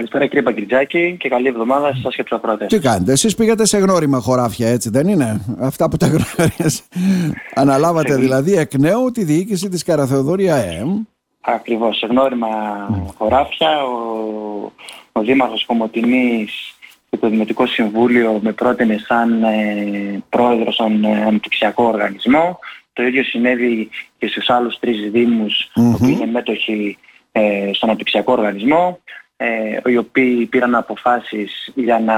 Καλησπέρα κύριε Παγκριτζάκη και καλή εβδομάδα σε εσάς και τους ακροατές. Τι κάνετε, εσείς πήγατε σε γνώριμα χωράφια έτσι δεν είναι, αυτά που τα γνώριες. Αναλάβατε δηλαδή εκ νέου τη διοίκηση της Καραθεοδόρια ΕΕΜ. Ακριβώς, σε γνώριμα χωράφια, ο, ο Δήμαρχος Κομωτινής και το Δημοτικό Συμβούλιο με πρότεινε σαν ε, πρόεδρο στον ε, αναπτυξιακό οργανισμό. Το ίδιο συνέβη και στους άλλους τρεις δήμους που είναι μέτοχοι ε, στον αναπτυξιακό οργανισμό ε, οι οποίοι πήραν αποφάσεις για να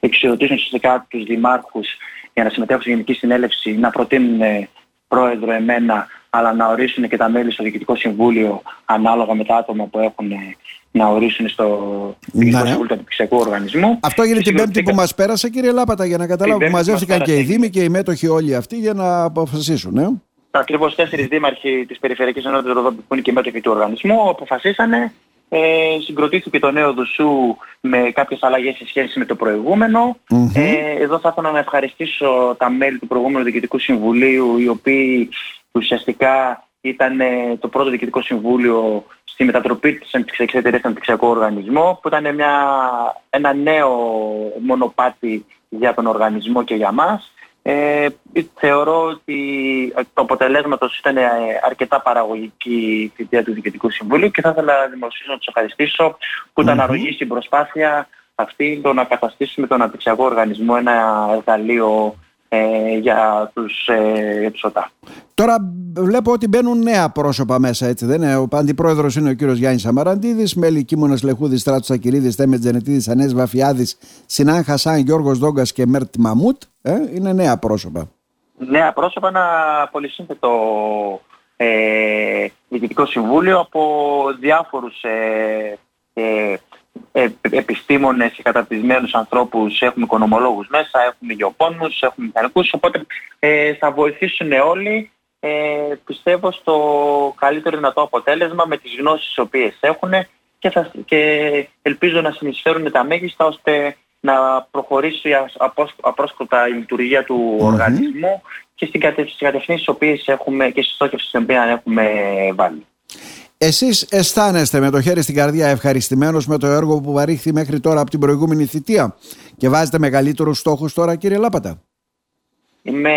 εξοδοτήσουν ουσιαστικά τους δημάρχους για να συμμετέχουν στη Γενική Συνέλευση, να προτείνουν ε, πρόεδρο εμένα, αλλά να ορίσουν και τα μέλη στο Διοικητικό Συμβούλιο ανάλογα με τα άτομα που έχουν ε, να ορίσουν στο Διοικητικό Ναι. Συμβούλιο του Αναπτυξιακού Οργανισμού. Αυτό έγινε την Πέμπτη που Συγκροτήκα- μας πέρασε κύριε Λάπατα για να καταλάβω που Πέμπτη που μας μαζεύτηκαν και οι πέρασε. δήμοι και οι μέτοχοι όλοι αυτοί για να αποφασίσουν. Ε; Ακριβώς τέσσερις δήμαρχοι της Περιφερειακής Ενότητας Ροδόπη που είναι και μέτοχοι του οργανισμού αποφασίσανε ε, συγκροτήθηκε το νέο Δουσού με κάποιες αλλαγές σε σχέση με το προηγούμενο. Μμμ. Ε, εδώ θα ήθελα να ευχαριστήσω τα μέλη του προηγούμενου Διοικητικού Συμβουλίου οι οποίοι ουσιαστικά ήταν ε, το πρώτο Διοικητικό Συμβούλιο στη μετατροπή της αναπτυξιακής εταιρείας στον αναπτυξιακό οργανισμό που ήταν μια, ένα νέο μονοπάτι για τον οργανισμό και για μας. Ε, θεωρώ ότι το αποτελέσματος ήταν ε, αρκετά παραγωγική η θητεία του Διοικητικού Συμβουλίου και θα ήθελα δημοσίως να τους ευχαριστήσω που ήταν Μμμ. αρρωγή στην προσπάθεια αυτή το να καταστήσουμε τον αναπτυξιακό οργανισμό ένα εργαλείο ε, για, τους, ε, για τους ΟΤΑ. Τώρα βλέπω ότι μπαίνουν νέα πρόσωπα μέσα, έτσι δεν είναι; Ο αντιπρόεδρος είναι ο κύριος Γιάννης Σαμαραντίδης, μέλη Κίμωνας Λεχούδης, Στράτος Σακυρίδης, Τέμετ Τζενετίδης, Ανές Βαφιάδης, Σινάν Χασάν, Γιώργος Δόγκας και Μέρτ Μαμούτ. Ε, είναι νέα πρόσωπα. Νέα πρόσωπα, ένα πολυσύνθετο ε, Διοικητικό Συμβούλιο από διάφορους ε, ε, ε, επιστήμονες και καταρτισμένους ανθρώπους. Έχουμε οικονομολόγους μέσα, έχουμε γεωπόνους, έχουμε μηχανικούς, οπότε ε, θα βοηθήσουν όλοι ε, πιστεύω στο καλύτερο δυνατό αποτέλεσμα με τις γνώσεις τις οποίες έχουν και, θα, και ελπίζω να συνεισφέρουν τα μέγιστα ώστε να προχωρήσει ας- απόσ- απρόσκοπτα η λειτουργία του Μμμ. οργανισμού και στην κατευ- στις κατευθύνσεις τις οποίες έχουμε και στη στόχευση την οποία έχουμε βάλει. Εσείς αισθάνεστε με το χέρι στην καρδιά ευχαριστημένος με το έργο που παρήχθη μέχρι τώρα από την προηγούμενη θητεία και βάζετε μεγαλύτερους στόχους τώρα κύριε Λάπατα; Είμαι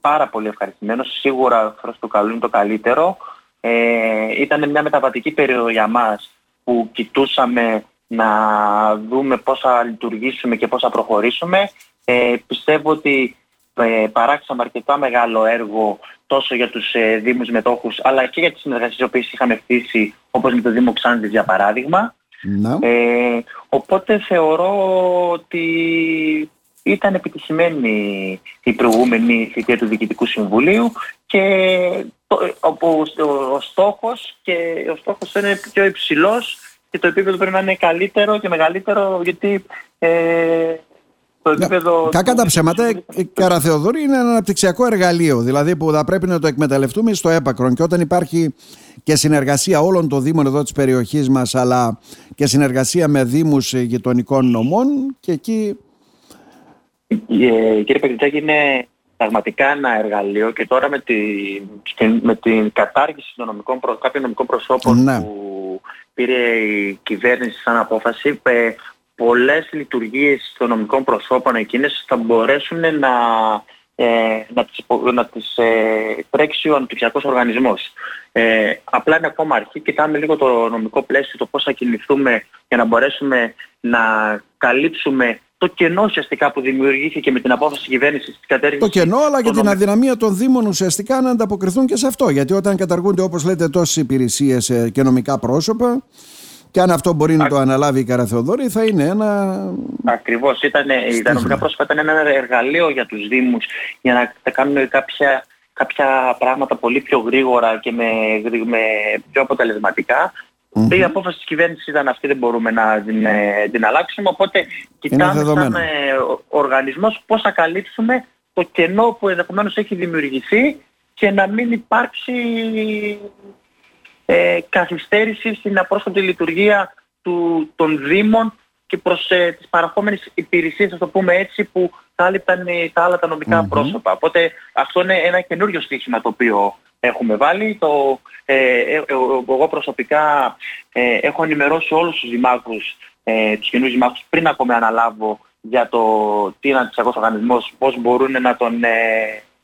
πάρα πολύ ευχαριστημένος. Σίγουρα προς το καλό είναι το καλύτερο. Ε, ήταν μια μεταβατική περίοδο για μας που κοιτούσαμε να δούμε πώς θα λειτουργήσουμε και πώς θα προχωρήσουμε. Ε, πιστεύω ότι ε, παράξαμε αρκετά μεγάλο έργο τόσο για τους ε, Δήμους μετόχους αλλά και για τις συνεργασίες που είχαμε χτίσει όπως με το Δήμο Ξάνθης για παράδειγμα. Να. Ε, οπότε θεωρώ ότι ήταν επιτυχημένη η προηγούμενη θητεία του Διοικητικού Συμβουλίου και το, ο, ο, ο στόχος και ο στόχος είναι πιο υψηλός και το επίπεδο πρέπει να είναι καλύτερο και μεγαλύτερο γιατί ε, το επίπεδο... Κακά τα ψέματα, η Καραθεοδόρη είναι ένα αναπτυξιακό εργαλείο, δηλαδή που θα πρέπει να το εκμεταλλευτούμε στο έπακρον. Και όταν υπάρχει και συνεργασία όλων των Δήμων εδώ της περιοχής μας, αλλά και συνεργασία με Δήμους γειτονικών νομών, και εκεί Ε, κύριε Πετριτσάκη, είναι πραγματικά ένα εργαλείο και τώρα με, τη, με την κατάργηση των νομικών, προ- κάποιων νομικών προσώπων Ναι. που πήρε η κυβέρνηση σαν απόφαση, ε, πολλές λειτουργίες των νομικών προσώπων εκείνες θα μπορέσουν να, ε, να τις, υπο- να τις ε, τρέξει ο αναπτυξιακός οργανισμός. Ε, απλά είναι ακόμα αρχή, κοιτάμε λίγο το νομικό πλαίσιο, το πώς θα κινηθούμε για να μπορέσουμε να καλύψουμε το κενό ουσιαστικά που δημιουργήθηκε με την απόφαση της κυβέρνησης της κατέργησης το κενό, αλλά και των την νομικών- αδυναμία των Δήμων ουσιαστικά να ανταποκριθούν και σε αυτό. Γιατί όταν καταργούνται, όπως λέτε, τόσες υπηρεσίες ε, και νομικά πρόσωπα, και αν αυτό μπορεί να το αναλάβει η Καραθεοδόρη, θα είναι ένα. Ακριβώς. Ήταν, τα νομικά πρόσωπα ήταν ένα εργαλείο για τους Δήμους για να τα κάνουν κάποια, κάποια πράγματα πολύ πιο γρήγορα και με, γρη- με πιο αποτελεσματικά. Η απόφαση της κυβέρνησης ήταν αυτή, δεν μπορούμε να την, ε, την αλλάξουμε. Οπότε κοιτάμε δεδομένο. σαν ε, ο- οργανισμός πώς θα καλύψουμε το κενό που ενδεχομένως έχει δημιουργηθεί και να μην υπάρξει ε, καθυστέρηση στην απρόσκοπτη λειτουργία του, των Δήμων και προς ε, τις παραχόμενες υπηρεσίες, να το πούμε έτσι, που κάλυπταν ε, τα άλλα τα νομικα πρόσωπα. Οπότε αυτό είναι ένα καινούριο στοίχημα το οποίο έχουμε βάλει. Το, ε, εγώ προσωπικά έχω ενημερώσει όλους τους δημάρχους, τους κοινούς δημάρχους πριν ακόμα αναλάβω για το τι είναι αντισιακός οργανισμός, πώς μπορούν να τον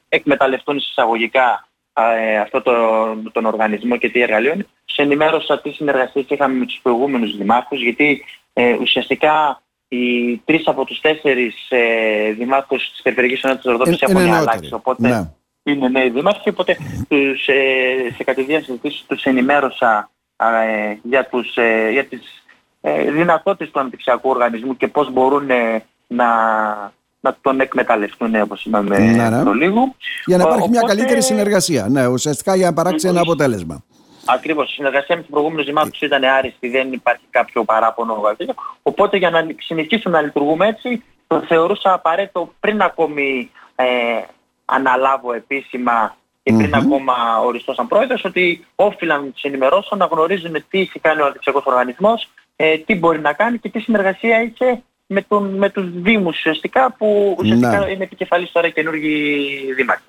εκμεταλλευτούν εισαγωγικά ε, αυτό το, τον οργανισμό και τι εργαλείο είναι. Σε ενημέρωσα τι συνεργασίες είχαμε με τους προηγούμενους δημάρχους, γιατί ε, ουσιαστικά οι τρεις από τους τέσσερις ε, δημάρχους της Περιφερειακής Ενότητας Ροδόπης έχουν αλλάξει. Οπότε ναι. είναι νέοι δήμαρχοι, οπότε τους, ε, σε κατηδίαν συζητήσεις τους ενημέρωσα ε, για, τους, ε, για τις ε, δυνατότητες του αναπτυξιακού οργανισμού και πώς μπορούν να να τον εκμεταλλευτούν όπως είπαμε ναι, ναι. λίγο. Για να υπάρχει μια καλύτερη συνεργασία. Ναι, ουσιαστικά για να παράξει ένα αποτέλεσμα. Ακριβώς. Η συνεργασία με τους προηγούμενους δημάρχους ήταν άριστη, δεν υπάρχει κάποιο παράπονο. Οπότε για να συνεχίσουμε να λειτουργούμε έτσι, το θεωρούσα απαραίτητο πριν ακόμη ε, αναλάβω επίσημα και πριν mm-hmm. ακόμα οριστώ σαν πρόεδρος, ότι όφυλαν να τους ενημερώσω να γνωρίζουν τι έχει κάνει ο αντιψιακός οργανισμός, ε, τι μπορεί να κάνει και τι συνεργασία είχε με, τον, με τους Δήμους ουσιαστικά που ουσιαστικά ναι. είναι επικεφαλής τώρα καινούργιοι δήμαρχοι.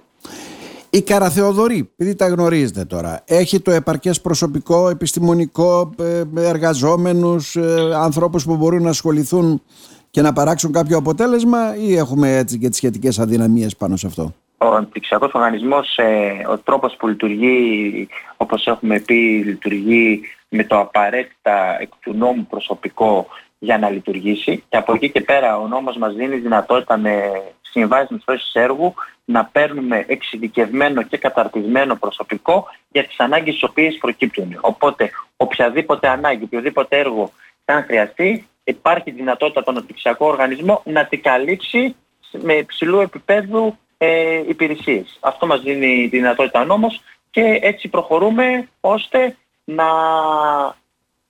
Η Καραθεοδορή, επειδή τα γνωρίζετε τώρα, έχει το επαρκές προσωπικό, επιστημονικό, ε, εργαζόμενους, ε, ανθρώπους που μπορούν να ασχοληθούν και να παράξουν κάποιο αποτέλεσμα ή έχουμε έτσι και τις σχετικές αδυναμίες πάνω σε αυτό; Ο αναπτυξιακός οργανισμός, ε, ο τρόπος που λειτουργεί, όπως έχουμε πει, λειτουργεί με το απαραίτητα εκ του νόμου προσωπικό για να λειτουργήσει και από εκεί και πέρα ο νόμος μας δίνει δυνατότητα με συμβάσεις με έργου να παίρνουμε εξειδικευμένο και καταρτισμένο προσωπικό για τις ανάγκες τις οποίες προκύπτουν. Οπότε οποιαδήποτε ανάγκη, οποιοδήποτε έργο θα χρειαστεί υπάρχει δυνατότητα τον αναπτυξιακό οργανισμό να την καλύψει με υψηλού επίπεδου ε, υπηρεσίες. Αυτό μας δίνει τη δυνατότητα ο νόμος και έτσι προχωρούμε ώστε να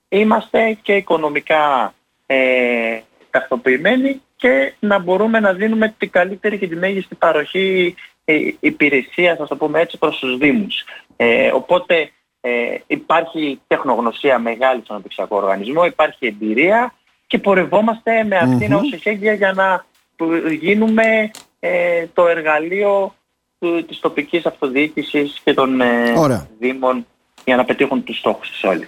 είμαστε και οικονομικά ε, ταυτοποιημένοι και να μπορούμε να δίνουμε την καλύτερη και τη μέγιστη παροχή ε, υπηρεσίας, να το πούμε έτσι, προς τους Δήμους. Ε, οπότε ε, υπάρχει τεχνογνωσία μεγάλη στον αναπτυξιακό οργανισμό, υπάρχει εμπειρία και πορευόμαστε με αυτήν mm-hmm. ως εχέγγυα για να γίνουμε ε, το εργαλείο του, της τοπικής αυτοδιοίκησης και των ε, Δήμων για να πετύχουν τους στόχους τους όλοι.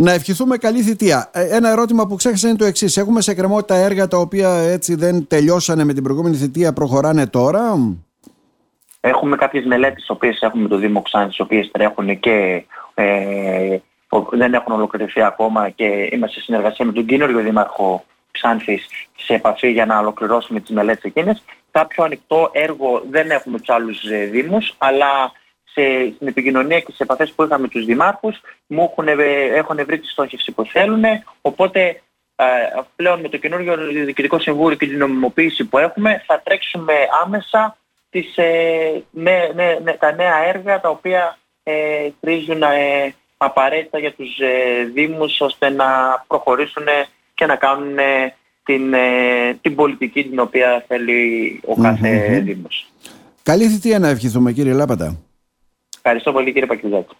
Να ευχηθούμε καλή θητεία. Ε, ένα ερώτημα που ξέχασα είναι το εξής. Έχουμε σε κρεμό τα έργα τα οποία έτσι δεν τελειώσανε με την προηγούμενη θητεία, προχωράνε τώρα; Έχουμε κάποιες μελέτες, τις οποίες έχουμε το Δήμο Ξάνης, τις οποίες τρέχουν και ε, δεν έχουν ολοκληρωθεί ακόμα και είμαστε σε συνεργασία με τον κύριο Δήμαρχο Ξάνθης σε επαφή για να ολοκληρώσουμε τις μελέτες εκείνες. Κάποιο ανοιχτό έργο δεν έχουμε τους άλλους ε, Δήμους, αλλά σε, στην επικοινωνία και σε επαφές που είχαμε με τους δημάρχους μου έχουν, έχουν βρει τη στόχευση που θέλουν οπότε ε, πλέον με το καινούργιο Διοικητικό Συμβούλιο και την νομιμοποίηση που έχουμε θα τρέξουμε άμεσα τις, ε, ναι, ναι, ναι, τα νέα έργα τα οποία ε, χρήζουν ε, απαραίτητα για τους ε, Δήμους ώστε να προχωρήσουν και να κάνουν την, την πολιτική την οποία θέλει ο καθε Δήμος. Καλή θητεία να ευχηθούμε κύριε Λάπατα. Ευχαριστώ πολύ κύριε Πακιουζάκη.